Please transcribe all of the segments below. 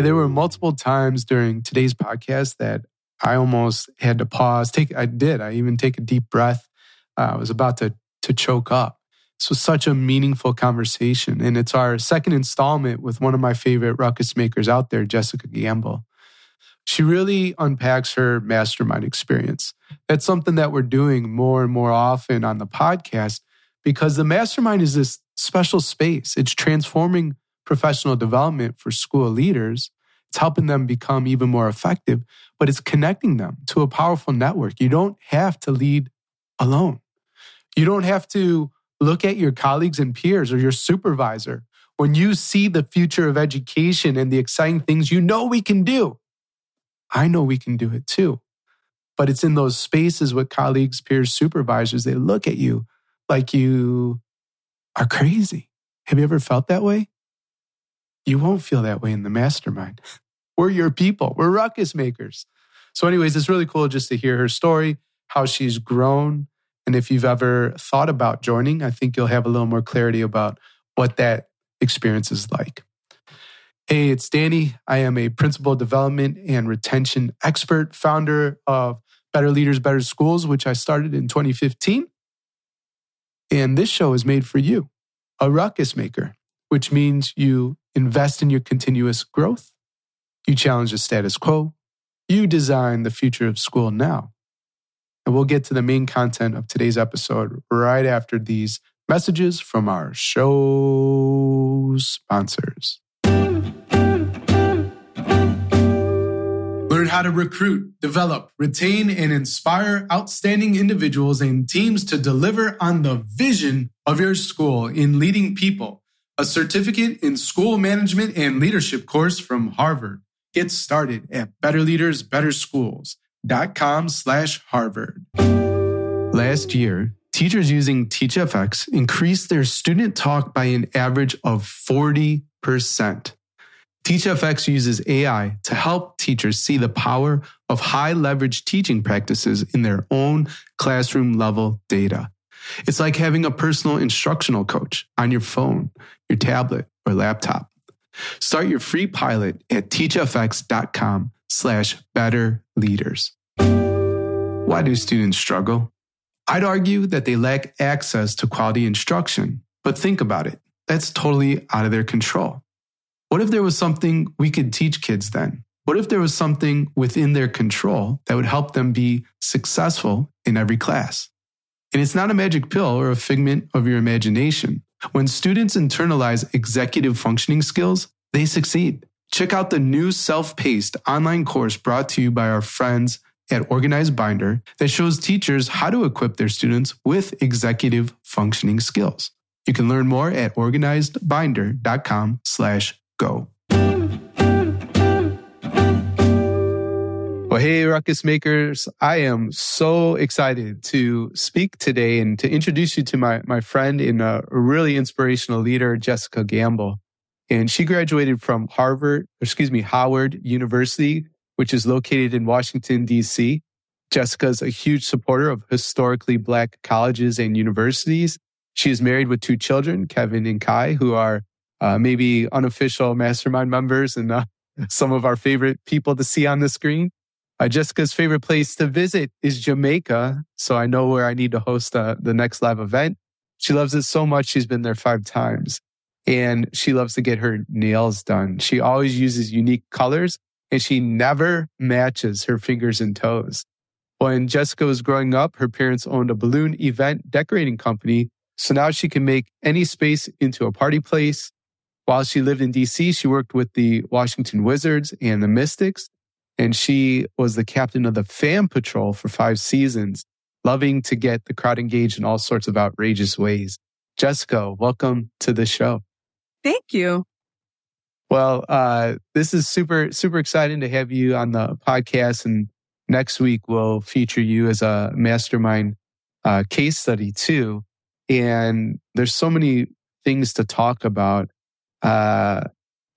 There were multiple times during today's podcast that I almost had to pause. Take, I did. I even take a deep breath. Uh, I was about to to choke up. This was such a meaningful conversation, and it's our second installment with one of my favorite ruckus makers out there, Jessica Gamble. She really unpacks her mastermind experience. That's something that we're doing more and more often on the podcast because the mastermind is this special space. It's transforming professional development for school leaders. It's helping them become even more effective, but it's connecting them to a powerful network. You don't have to lead alone. You don't have to look at your colleagues and peers or your supervisor. When you see the future of education and the exciting things you know we can do, I know we can do it too. But it's in those spaces with colleagues, peers, supervisors, they look at you like you are crazy. Have you ever felt that way? You won't feel that way in the mastermind. We're your people. We're ruckus makers. So, anyways, it's really cool just to hear her story, how she's grown. And if you've ever thought about joining, I think you'll have a little more clarity about what that experience is like. Hey, it's Danny. I am a principal development and retention expert, founder of Better Leaders, Better Schools, which I started in 2015. And this show is made for you, a ruckus maker, which means you invest in your continuous growth you challenge the status quo. You design the future of school now. And we'll get to the main content of today's episode right after these messages from our show sponsors. Learn how to recruit, develop, retain, and inspire outstanding individuals and teams to deliver on the vision of your school in leading people. A certificate in school management and leadership course from Harvard. Get started at betterleadersbetterschools.com slash Harvard. Last year, teachers using TeachFX increased their student talk by an average of 40%. TeachFX uses AI to help teachers see the power of high leverage teaching practices in their own classroom level data. It's like having a personal instructional coach on your phone, your tablet, or laptop. Start your free pilot at teachfx.com slash better leaders. Why do students struggle? I'd argue that they lack access to quality instruction, but think about it. That's totally out of their control. What if there was something we could teach kids then? What if there was something within their control that would help them be successful in every class? And it's not a magic pill or a figment of your imagination. When students internalize executive functioning skills, they succeed. Check out the new self paced online course brought to you by our friends at Organized Binder that shows teachers how to equip their students with executive functioning skills. You can learn more at organizedbinder.com slash go. Well, hey, Ruckus Makers. I am so excited to speak today and to introduce you to my, my friend and a really inspirational leader, Jessica Gamble. And she graduated from Harvard, excuse me, Howard University, which is located in Washington, D.C. Jessica's a huge supporter of historically Black colleges and universities. She is married with two children, Kevin and Kai, who are uh, maybe unofficial mastermind members and uh, some of our favorite people to see on the screen. Uh, Jessica's favorite place to visit is Jamaica. So I know where I need to host uh, the next live event. She loves it so much. She's been there five times and she loves to get her nails done. She always uses unique colors and she never matches her fingers and toes. When Jessica was growing up, her parents owned a balloon event decorating company. So now she can make any space into a party place. While she lived in DC, she worked with the Washington Wizards and the Mystics and she was the captain of the Fan Patrol for five seasons, loving to get the crowd engaged in all sorts of outrageous ways. Jessica, welcome to the show. Thank you. Well, uh, this is super, super exciting to have you on the podcast. And next week we'll feature you as a mastermind uh, case study too. And there's so many things to talk about. Uh,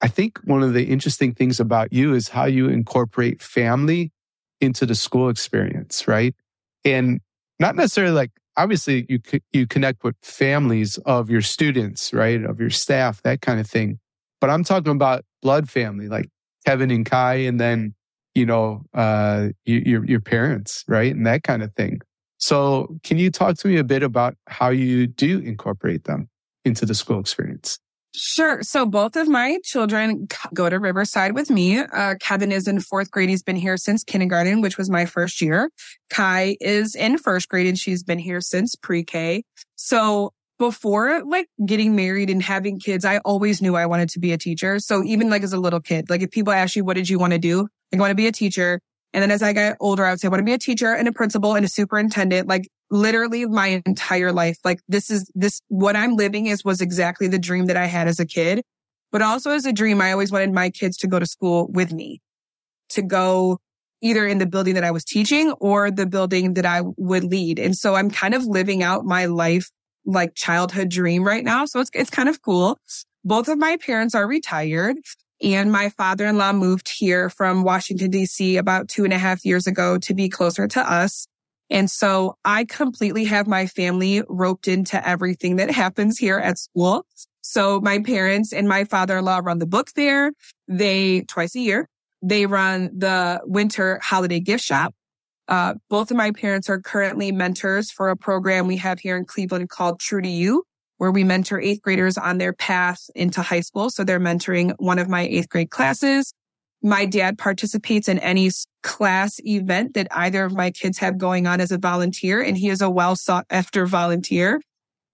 I think one of the interesting things about you is how you incorporate family into the school experience, right? And not necessarily like obviously you you connect with families of your students, right? Of your staff, that kind of thing. But I'm talking about blood family, like Kevin and Kai, and then you know uh, your your parents, right, and that kind of thing. So, can you talk to me a bit about how you do incorporate them into the school experience? Sure. So both of my children go to Riverside with me. Uh, Kevin is in fourth grade. He's been here since kindergarten, which was my first year. Kai is in first grade and she's been here since pre-K. So before like getting married and having kids, I always knew I wanted to be a teacher. So even like as a little kid, like if people ask you, what did you want to do? I want to be a teacher. And then as I got older, I would say, I want to be a teacher and a principal and a superintendent. Like literally my entire life. Like this is this, what I'm living is was exactly the dream that I had as a kid. But also as a dream, I always wanted my kids to go to school with me, to go either in the building that I was teaching or the building that I would lead. And so I'm kind of living out my life like childhood dream right now. So it's, it's kind of cool. Both of my parents are retired. And my father-in-law moved here from Washington, DC about two and a half years ago to be closer to us. And so I completely have my family roped into everything that happens here at school. So my parents and my father-in-law run the book fair. They twice a year. They run the winter holiday gift shop. Uh, both of my parents are currently mentors for a program we have here in Cleveland called True to You where we mentor eighth graders on their path into high school. So they're mentoring one of my eighth grade classes. My dad participates in any class event that either of my kids have going on as a volunteer, and he is a well sought after volunteer.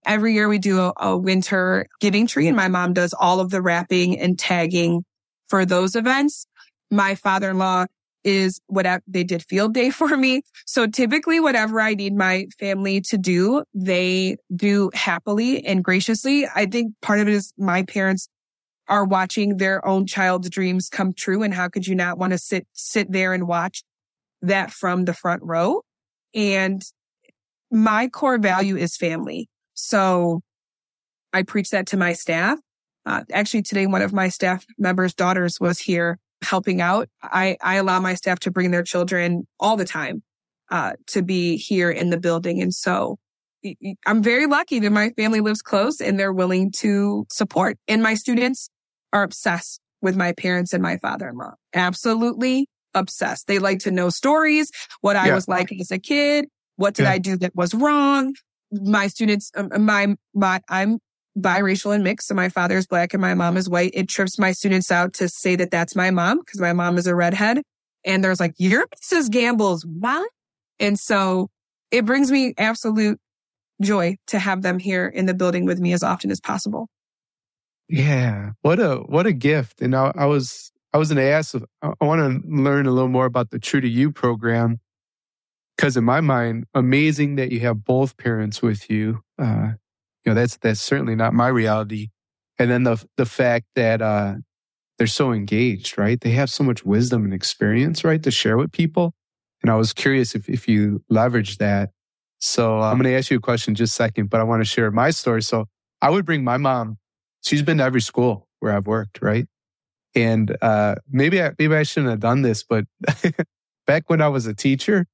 Every year we do a, a winter giving tree, and my mom does all of the wrapping and tagging for those events. My father-in-law is whatever they did field day for me. So typically whatever I need my family to do, they do happily and graciously. I think part of it is my parents are watching their own child's dreams come true. And how could you not want to sit, sit there and watch that from the front row? And my core value is family. So I preach that to my staff. Uh, actually today, one of my staff members' daughters was here helping out. I, I allow my staff to bring their children all the time, uh, to be here in the building. And so I'm very lucky that my family lives close and they're willing to support. And my students are obsessed with my parents and my father-in-law. Absolutely obsessed. They like to know stories, what I yeah. was like as a kid. What did yeah. I do that was wrong? My students, um, my, my, I'm biracial and mixed. So my father is black and my mom is white. It trips my students out to say that that's my mom because my mom is a redhead. And there's like, you're Mrs. Gamble's mom. And so it brings me absolute joy to have them here in the building with me as often as possible. Yeah. What a, what a gift. And I, I was, I was going to ask, I want to learn a little more about the True to You program. Cause in my mind, amazing that you have both parents with you. Uh, you know, that's, that's certainly not my reality. And then the, the fact that, uh, they're so engaged, right? They have so much wisdom and experience, right? To share with people. And I was curious if, if you leverage that. So uh, I'm going to ask you a question just a second, but I want to share my story. So I would bring my mom. She's been to every school where I've worked, right? And, uh, maybe I, maybe I shouldn't have done this, but back when I was a teacher,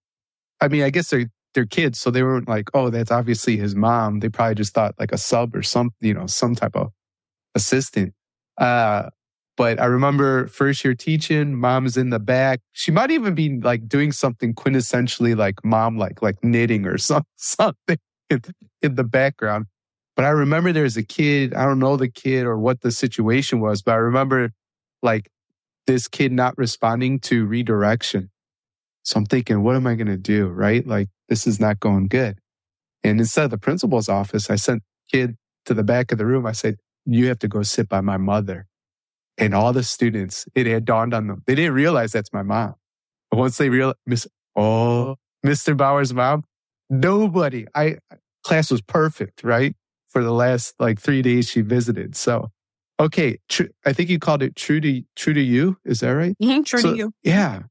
I mean, I guess they're their kids. So they weren't like, oh, that's obviously his mom. They probably just thought like a sub or some, you know, some type of assistant. Uh, but I remember first year teaching, mom's in the back. She might even be like doing something quintessentially like mom, like, like knitting or some, something in, in the background. But I remember there was a kid. I don't know the kid or what the situation was, but I remember like this kid not responding to redirection. So I'm thinking, what am I going to do? Right? Like this is not going good. And instead of the principal's office, I sent kid to the back of the room. I said, you have to go sit by my mother. And all the students, it had dawned on them. They didn't realize that's my mom. But once they realized, Miss, oh, Mr. Bauer's mom, nobody, I, class was perfect, right? For the last like three days she visited. So, okay. Tr- I think you called it true to, true to you. Is that right? Mm-hmm, true so, to you. Yeah.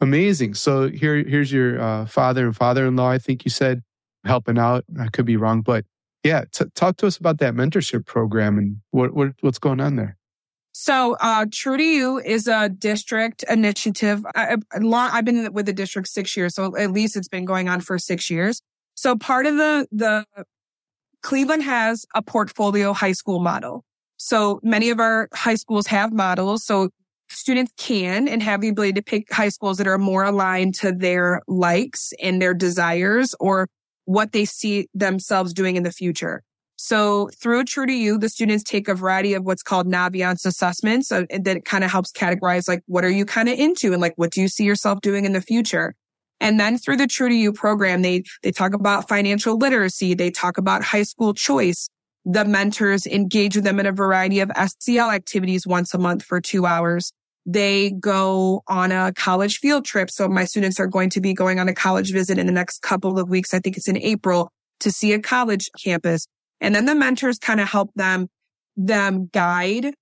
Amazing. So here, here's your uh, father and father-in-law. I think you said helping out. I could be wrong, but yeah, t- talk to us about that mentorship program and what, what what's going on there. So, uh, True to You is a district initiative. I, have been with the district six years, so at least it's been going on for six years. So, part of the the Cleveland has a portfolio high school model. So many of our high schools have models. So students can and have the ability to pick high schools that are more aligned to their likes and their desires or what they see themselves doing in the future. So through True to You, the students take a variety of what's called Naviance assessments uh, that kind of helps categorize like, what are you kind of into? And like, what do you see yourself doing in the future? And then through the True to You program, they, they talk about financial literacy. They talk about high school choice. The mentors engage with them in a variety of SEL activities once a month for two hours. They go on a college field trip. So my students are going to be going on a college visit in the next couple of weeks. I think it's in April to see a college campus. And then the mentors kind of help them, them guide,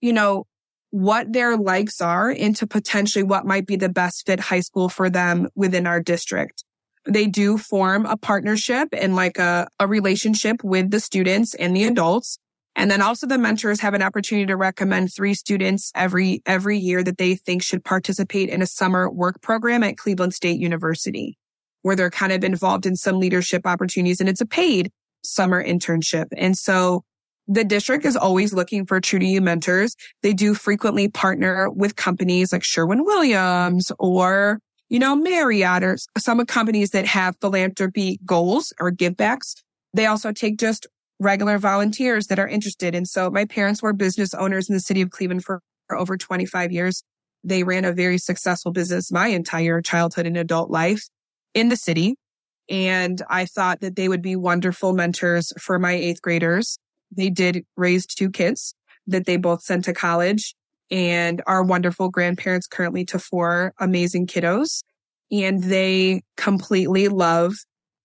you know, what their likes are into potentially what might be the best fit high school for them within our district. They do form a partnership and like a, a relationship with the students and the adults. And then also the mentors have an opportunity to recommend three students every, every year that they think should participate in a summer work program at Cleveland State University, where they're kind of involved in some leadership opportunities and it's a paid summer internship. And so the district is always looking for true to you mentors. They do frequently partner with companies like Sherwin Williams or, you know, Marriott or some of companies that have philanthropy goals or givebacks. They also take just regular volunteers that are interested. And so my parents were business owners in the city of Cleveland for over 25 years. They ran a very successful business my entire childhood and adult life in the city. And I thought that they would be wonderful mentors for my eighth graders. They did raise two kids that they both sent to college and are wonderful grandparents currently to four amazing kiddos. And they completely love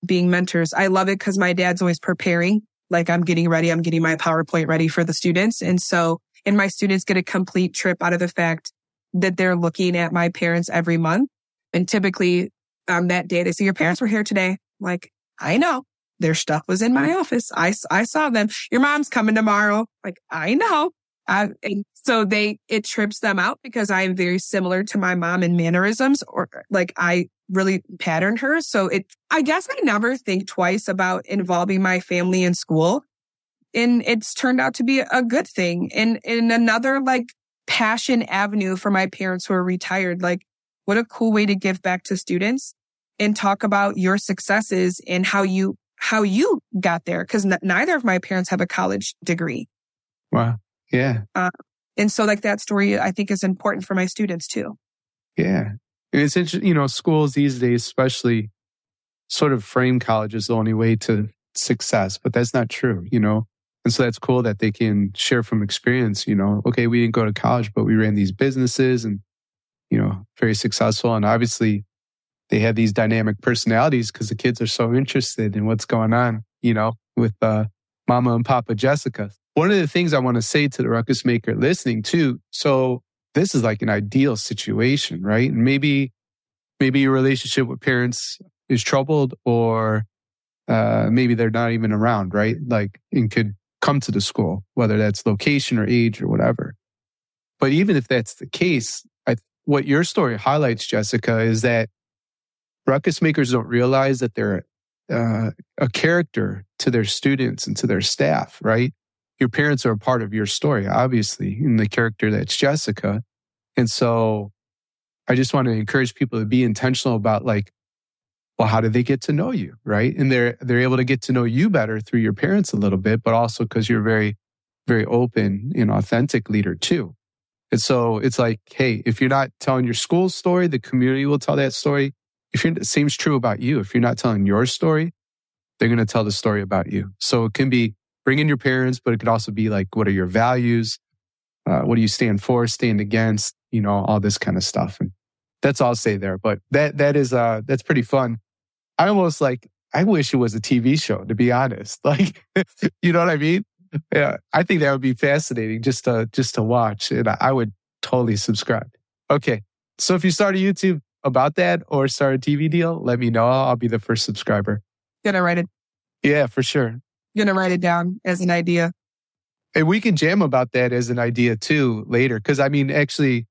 being mentors. I love it because my dad's always preparing. Like I'm getting ready. I'm getting my PowerPoint ready for the students. And so, and my students get a complete trip out of the fact that they're looking at my parents every month. And typically on that day. They say, your parents were here today. Like, I know their stuff was in my mm. office. I, I saw them. Your mom's coming tomorrow. Like, I know. I, and so they, it trips them out because I am very similar to my mom in mannerisms or like I really pattern her. So it, I guess I never think twice about involving my family in school. And it's turned out to be a good thing. And in another like passion avenue for my parents who are retired, like what a cool way to give back to students and talk about your successes and how you how you got there because n- neither of my parents have a college degree. Wow. Yeah. Uh, and so like that story I think is important for my students too. Yeah. And it's interesting, you know, schools these days, especially sort of frame college as the only way to success, but that's not true, you know? And so that's cool that they can share from experience, you know, okay, we didn't go to college, but we ran these businesses and, you know, very successful. And obviously they have these dynamic personalities because the kids are so interested in what's going on, you know, with uh, Mama and Papa Jessica. One of the things I want to say to the ruckus maker listening too. So this is like an ideal situation, right? And maybe, maybe your relationship with parents is troubled or uh, maybe they're not even around, right? Like, and could come to the school, whether that's location or age or whatever. But even if that's the case, I, what your story highlights, Jessica, is that ruckus makers don't realize that they're uh, a character to their students and to their staff, right? Your parents are a part of your story, obviously, in the character that's Jessica. And so I just want to encourage people to be intentional about like, well, how do they get to know you? Right. And they're, they're able to get to know you better through your parents a little bit, but also because you're very, very open and authentic leader too. And so it's like, hey, if you're not telling your school story, the community will tell that story if it seems true about you. If you're not telling your story, they're going to tell the story about you. So it can be bring in your parents, but it could also be like, what are your values? Uh, what do you stand for, stand against? You know, all this kind of stuff. And that's all I'll say there. But that, that is, uh, that's pretty fun. I almost like, I wish it was a TV show, to be honest. Like, you know what I mean? Yeah. I think that would be fascinating just to, just to watch. And I would totally subscribe. Okay. So if you start a YouTube about that or start a TV deal, let me know. I'll be the first subscriber. Gonna write it. Yeah, for sure. Gonna write it down as an idea. And we can jam about that as an idea too later. Cause I mean, actually,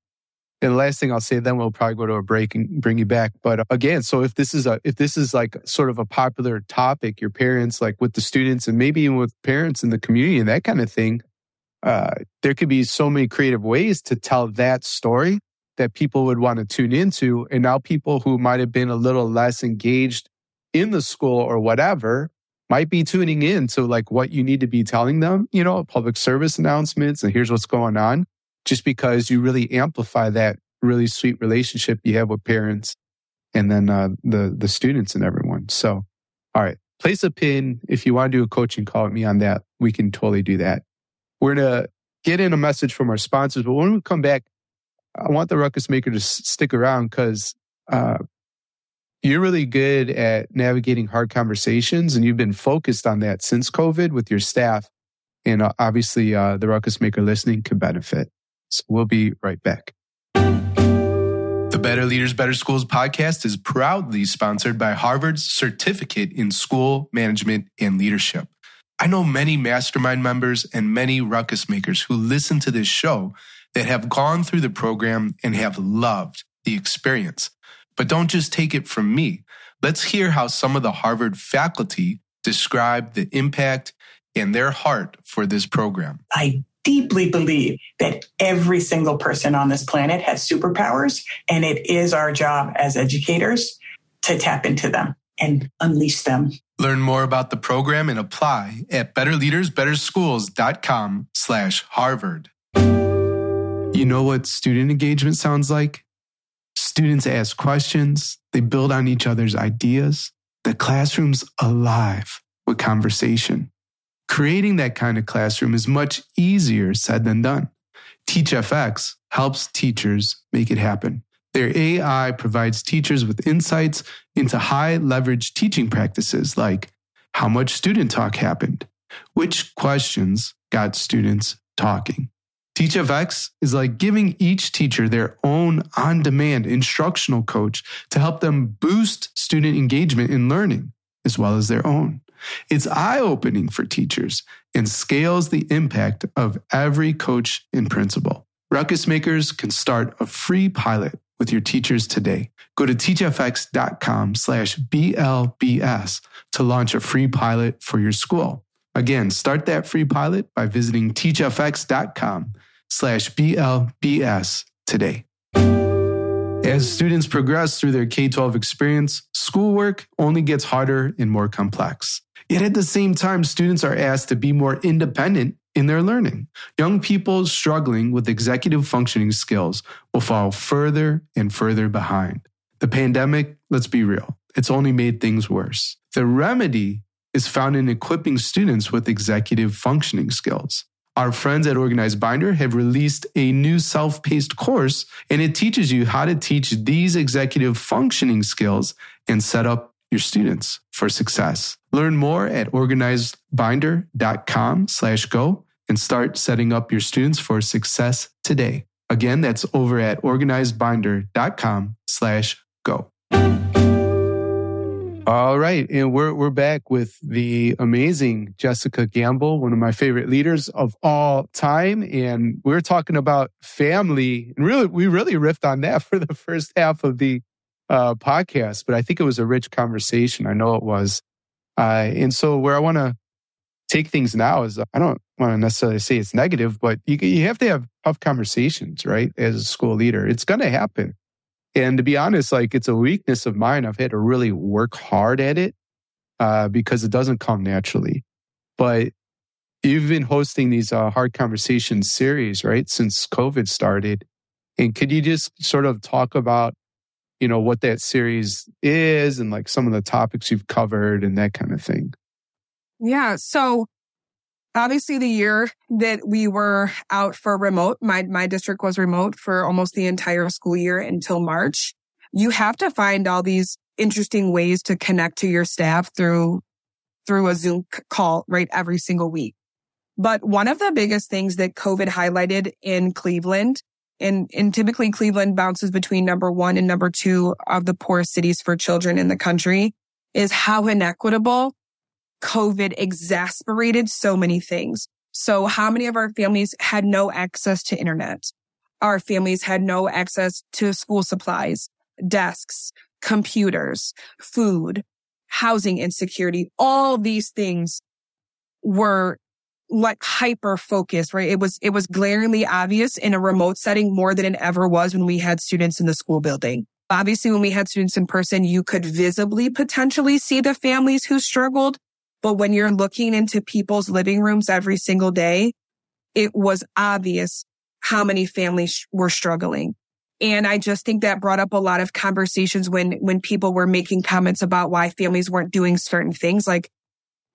and the last thing I'll say, then we'll probably go to a break and bring you back. But again, so if this is a, if this is like sort of a popular topic, your parents, like with the students and maybe even with parents in the community and that kind of thing, uh, there could be so many creative ways to tell that story that people would want to tune into. And now people who might have been a little less engaged in the school or whatever might be tuning in to like what you need to be telling them, you know, public service announcements and here's what's going on, just because you really amplify that really sweet relationship you have with parents and then uh, the the students and everyone. So, all right, place a pin if you want to do a coaching call with me on that. We can totally do that. We're gonna get in a message from our sponsors, but when we come back, I want the ruckus maker to stick around because uh, you're really good at navigating hard conversations and you've been focused on that since COVID with your staff. And uh, obviously, uh, the ruckus maker listening can benefit. So we'll be right back. The Better Leaders, Better Schools podcast is proudly sponsored by Harvard's Certificate in School Management and Leadership. I know many mastermind members and many ruckus makers who listen to this show that have gone through the program and have loved the experience. But don't just take it from me. Let's hear how some of the Harvard faculty describe the impact and their heart for this program. I deeply believe that every single person on this planet has superpowers, and it is our job as educators to tap into them and unleash them. Learn more about the program and apply at betterleadersbetterschools.com slash Harvard. You know what student engagement sounds like? Students ask questions, they build on each other's ideas. The classroom's alive with conversation. Creating that kind of classroom is much easier said than done. TeachFX helps teachers make it happen. Their AI provides teachers with insights into high leverage teaching practices like how much student talk happened, which questions got students talking, TeachFX is like giving each teacher their own on demand instructional coach to help them boost student engagement in learning as well as their own. It's eye opening for teachers and scales the impact of every coach and principal. Ruckus makers can start a free pilot with your teachers today. Go to teachfx.com slash BLBS to launch a free pilot for your school. Again, start that free pilot by visiting teachfx.com slash BLBS today. As students progress through their K 12 experience, schoolwork only gets harder and more complex. Yet at the same time, students are asked to be more independent in their learning. Young people struggling with executive functioning skills will fall further and further behind. The pandemic, let's be real, it's only made things worse. The remedy is found in equipping students with executive functioning skills. Our friends at Organized Binder have released a new self paced course, and it teaches you how to teach these executive functioning skills and set up your students for success. Learn more at organizedbinder.com slash go and start setting up your students for success today. Again, that's over at organizedbinder.com slash go. All right. And we're, we're back with the amazing Jessica Gamble, one of my favorite leaders of all time. And we're talking about family. And really, we really riffed on that for the first half of the uh, podcast, but I think it was a rich conversation. I know it was. Uh, and so where I want to take things now is I don't want to necessarily say it's negative, but you, you have to have tough conversations, right? As a school leader, it's going to happen. And to be honest, like it's a weakness of mine. I've had to really work hard at it uh, because it doesn't come naturally. But you've been hosting these uh, hard conversations series, right, since COVID started. And could you just sort of talk about, you know, what that series is and like some of the topics you've covered and that kind of thing? Yeah. So obviously the year that we were out for remote, my, my district was remote for almost the entire school year until March. You have to find all these interesting ways to connect to your staff through, through a Zoom call, right? Every single week. But one of the biggest things that COVID highlighted in Cleveland and, and typically Cleveland bounces between number one and number two of the poorest cities for children in the country is how inequitable COVID exasperated so many things. So how many of our families had no access to internet? Our families had no access to school supplies, desks, computers, food, housing insecurity. All these things were like hyper focused, right? It was, it was glaringly obvious in a remote setting more than it ever was when we had students in the school building. Obviously, when we had students in person, you could visibly potentially see the families who struggled. But when you're looking into people's living rooms every single day, it was obvious how many families were struggling. And I just think that brought up a lot of conversations when, when people were making comments about why families weren't doing certain things. Like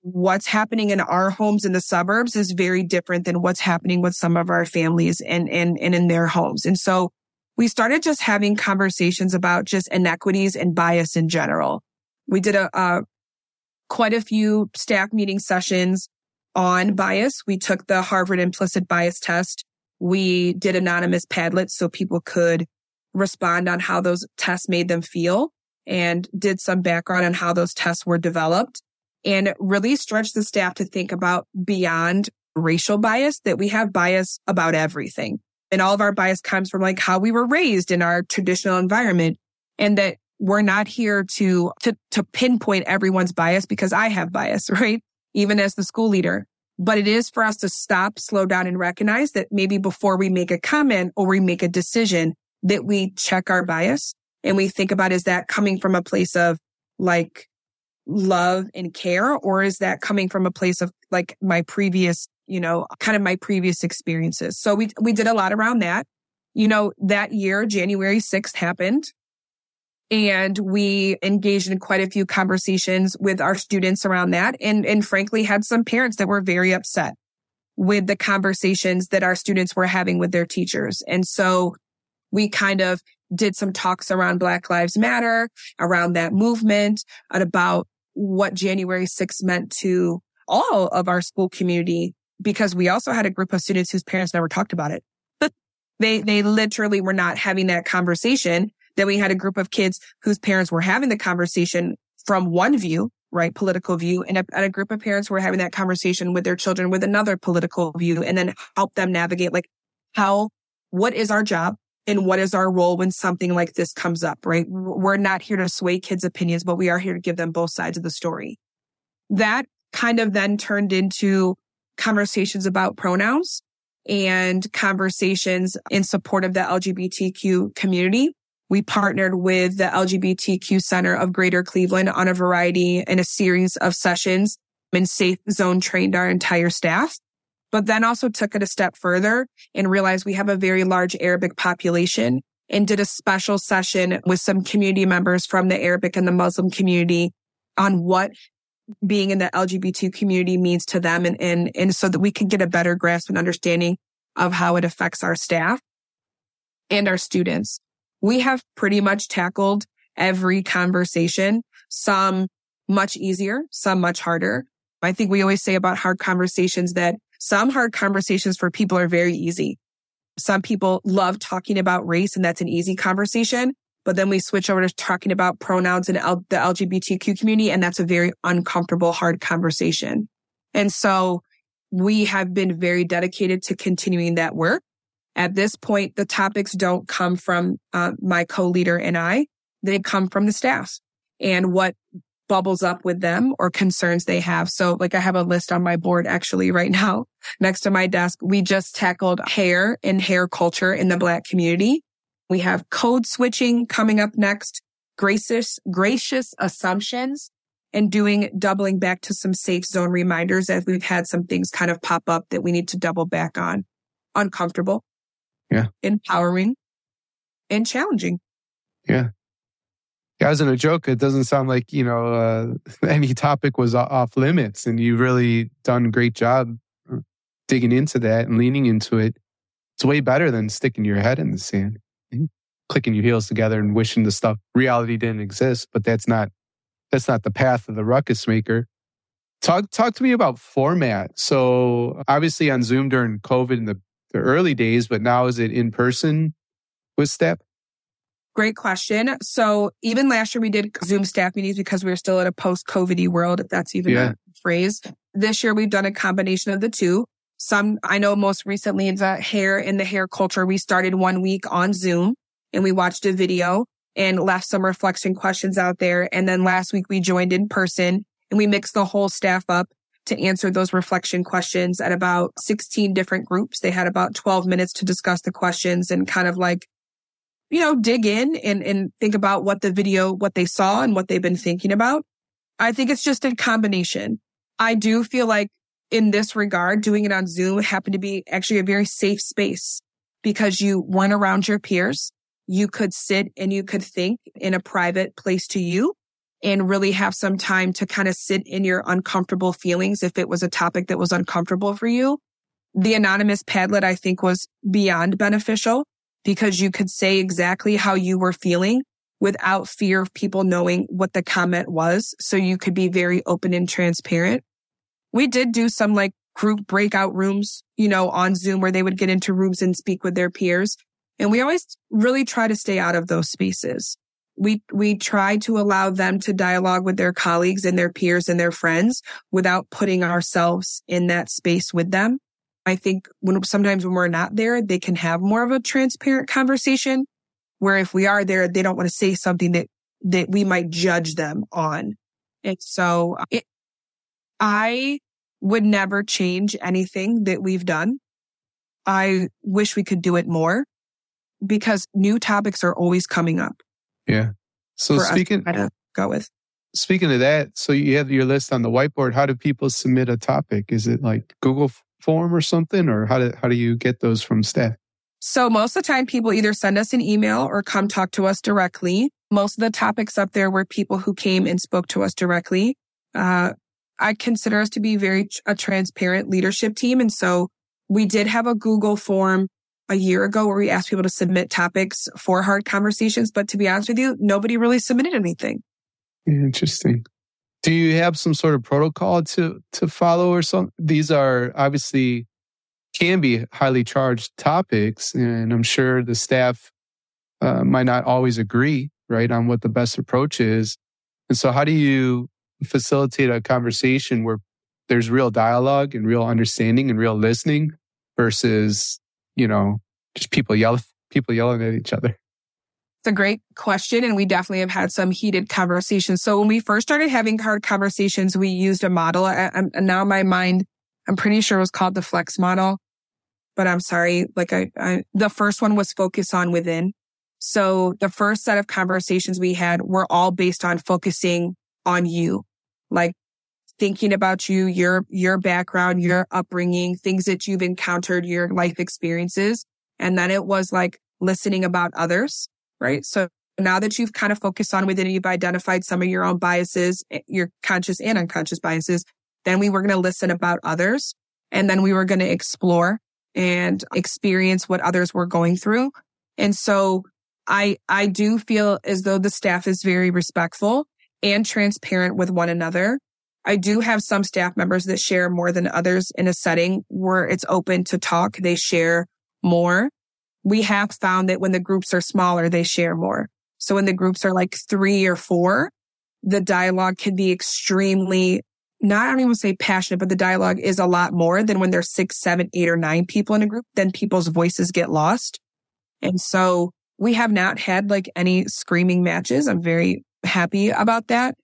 what's happening in our homes in the suburbs is very different than what's happening with some of our families and, and, and in their homes. And so we started just having conversations about just inequities and bias in general. We did a, a quite a few staff meeting sessions on bias. We took the Harvard implicit bias test. We did anonymous Padlets so people could respond on how those tests made them feel and did some background on how those tests were developed and really stretched the staff to think about beyond racial bias that we have bias about everything. And all of our bias comes from like how we were raised in our traditional environment and that we're not here to, to, to pinpoint everyone's bias because I have bias, right? Even as the school leader. But it is for us to stop, slow down and recognize that maybe before we make a comment or we make a decision that we check our bias and we think about, is that coming from a place of like love and care? Or is that coming from a place of like my previous, you know, kind of my previous experiences? So we, we did a lot around that. You know, that year, January 6th happened and we engaged in quite a few conversations with our students around that and, and frankly had some parents that were very upset with the conversations that our students were having with their teachers. And so we kind of did some talks around Black Lives Matter, around that movement and about what January 6th meant to all of our school community because we also had a group of students whose parents never talked about it. But they, they literally were not having that conversation. Then we had a group of kids whose parents were having the conversation from one view, right? Political view and a, and a group of parents were having that conversation with their children with another political view and then help them navigate like how, what is our job? and what is our role when something like this comes up, right? We're not here to sway kids' opinions, but we are here to give them both sides of the story. That kind of then turned into conversations about pronouns and conversations in support of the LGBTQ community. We partnered with the LGBTQ Center of Greater Cleveland on a variety and a series of sessions and safe zone trained our entire staff but then also took it a step further and realized we have a very large Arabic population and did a special session with some community members from the Arabic and the Muslim community on what being in the LGBT community means to them and, and, and so that we can get a better grasp and understanding of how it affects our staff and our students. We have pretty much tackled every conversation, some much easier, some much harder. I think we always say about hard conversations that some hard conversations for people are very easy. Some people love talking about race and that's an easy conversation. But then we switch over to talking about pronouns in L- the LGBTQ community. And that's a very uncomfortable, hard conversation. And so we have been very dedicated to continuing that work. At this point, the topics don't come from uh, my co-leader and I. They come from the staff and what bubbles up with them or concerns they have. So like I have a list on my board actually right now next to my desk. We just tackled hair and hair culture in the black community. We have code switching coming up next, gracious, gracious assumptions and doing doubling back to some safe zone reminders as we've had some things kind of pop up that we need to double back on. Uncomfortable. Yeah. Empowering and challenging. Yeah guys in a joke it doesn't sound like you know uh, any topic was off limits and you really done a great job uh, digging into that and leaning into it it's way better than sticking your head in the sand clicking your heels together and wishing the stuff reality didn't exist but that's not that's not the path of the ruckus maker talk talk to me about format so obviously on zoom during covid in the, the early days but now is it in person with step Great question. So even last year we did Zoom staff meetings because we were still in a post COVID world, if that's even yeah. a phrase. This year we've done a combination of the two. Some, I know most recently in the hair in the hair culture, we started one week on Zoom and we watched a video and left some reflection questions out there. And then last week we joined in person and we mixed the whole staff up to answer those reflection questions at about 16 different groups. They had about 12 minutes to discuss the questions and kind of like, you know, dig in and, and think about what the video, what they saw and what they've been thinking about. I think it's just a combination. I do feel like in this regard, doing it on Zoom happened to be actually a very safe space because you went around your peers. You could sit and you could think in a private place to you and really have some time to kind of sit in your uncomfortable feelings if it was a topic that was uncomfortable for you. The anonymous Padlet, I think, was beyond beneficial because you could say exactly how you were feeling without fear of people knowing what the comment was. So you could be very open and transparent. We did do some like group breakout rooms, you know, on Zoom where they would get into rooms and speak with their peers. And we always really try to stay out of those spaces we we try to allow them to dialogue with their colleagues and their peers and their friends without putting ourselves in that space with them. I think when sometimes when we're not there, they can have more of a transparent conversation. Where if we are there, they don't want to say something that that we might judge them on. And so it, I would never change anything that we've done. I wish we could do it more because new topics are always coming up. Yeah. So speaking go with. Speaking of that, so you have your list on the whiteboard. How do people submit a topic? Is it like Google form or something, or how do how do you get those from staff? So most of the time, people either send us an email or come talk to us directly. Most of the topics up there were people who came and spoke to us directly. Uh, I consider us to be very a transparent leadership team, and so we did have a Google form a year ago where we asked people to submit topics for hard conversations. But to be honest with you, nobody really submitted anything. Interesting. Do you have some sort of protocol to to follow or something? These are obviously can be highly charged topics, and I'm sure the staff uh, might not always agree, right, on what the best approach is. And so, how do you facilitate a conversation where there's real dialogue and real understanding and real listening versus you know, just people yell, people yelling at each other? It's a great question. And we definitely have had some heated conversations. So when we first started having hard conversations, we used a model. and now my mind, I'm pretty sure it was called the flex model, but I'm sorry. Like I, I, the first one was focus on within. So the first set of conversations we had were all based on focusing on you. Like thinking about you, your, your background, your upbringing, things that you've encountered, your life experiences. And then it was like listening about others, right? So now that you've kind of focused on within, you've identified some of your own biases, eh, your conscious and unconscious biases. Then we were going to listen about others and then we were going to explore and experience what others were going through. And so I, I do feel as though the staff is very respectful and transparent with one another. I do have some staff members that share more than others in a setting where it's open to talk. They share more. We have found that when the groups are smaller, they share more. So when the groups are like three or four, the dialogue can be extremely not, I don't even say passionate, but the dialogue is a lot more than when there's six, seven, eight or nine people in a group, then people's voices get lost. And so we have not had like any screaming matches. I'm very happy about that.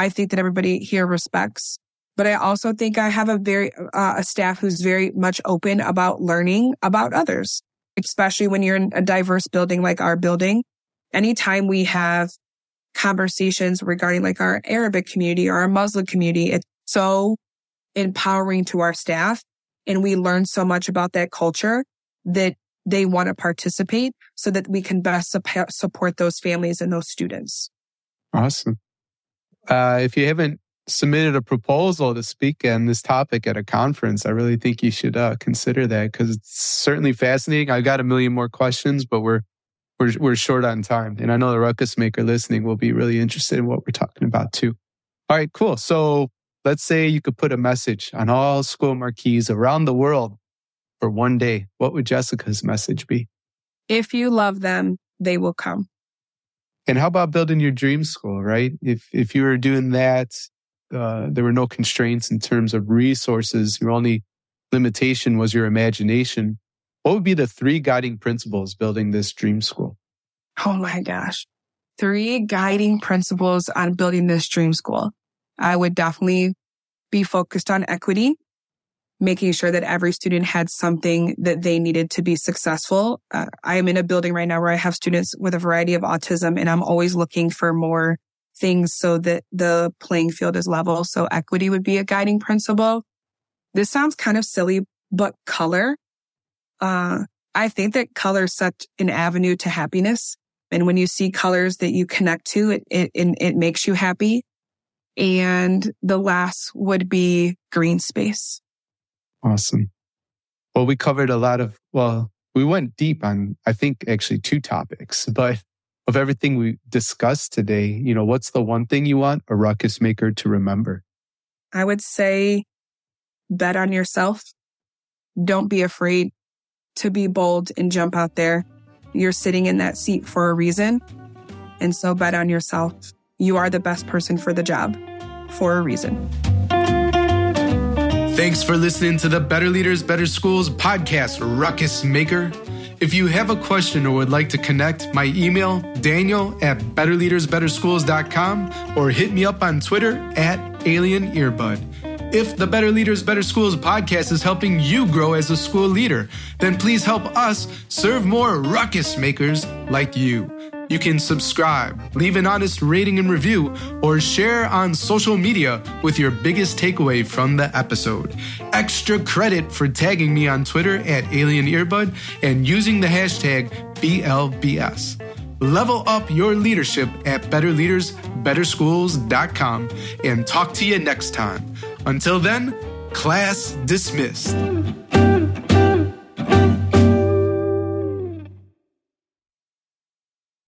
I think that everybody here respects. But I also think I have a very, uh, a staff who's very much open about learning about others, especially when you're in a diverse building like our building. Anytime we have conversations regarding like our Arabic community or our Muslim community, it's so empowering to our staff. And we learn so much about that culture that they want to participate so that we can best support those families and those students. Awesome. Uh, if you haven't submitted a proposal to speak on this topic at a conference, I really think you should uh, consider that because it's certainly fascinating. I've got a million more questions, but we're we're we're short on time, and I know the ruckus maker listening will be really interested in what we're talking about too. All right, cool. So let's say you could put a message on all school marquees around the world for one day. What would Jessica's message be? If you love them, they will come. And how about building your dream school, right? If, if you were doing that, uh, there were no constraints in terms of resources. Your only limitation was your imagination. What would be the three guiding principles building this dream school? Oh my gosh. Three guiding principles on building this dream school. I would definitely be focused on equity, making sure that every student had something that they needed to be successful. Uh, I am in a building right now where I have students with a variety of autism and I'm always looking for more things so that the playing field is level. So equity would be a guiding principle. This sounds kind of silly, but color. Uh, I think that color is such an avenue to happiness. And when you see colors that you connect to, it, it, it makes you happy. And the last would be green space. Awesome. Well, we covered a lot of, well, we went deep on, I think, actually two topics, but of everything we discussed today, you know, what's the one thing you want a ruckus maker to remember? I would say bet on yourself. Don't be afraid to be bold and jump out there. You're sitting in that seat for a reason. And so bet on yourself. You are the best person for the job for a reason. Thanks for listening to the Better Leaders, Better Schools podcast, Ruckus Maker. If you have a question or would like to connect, my email, daniel at betterleadersbetterschools.com or hit me up on Twitter at Alien Earbud. If the Better Leaders, Better Schools podcast is helping you grow as a school leader, then please help us serve more ruckus makers like you. You can subscribe, leave an honest rating and review, or share on social media with your biggest takeaway from the episode. Extra credit for tagging me on Twitter at Alien Earbud and using the hashtag BLBS. Level up your leadership at betterleadersbetterschools.com and talk to you next time. Until then, class dismissed.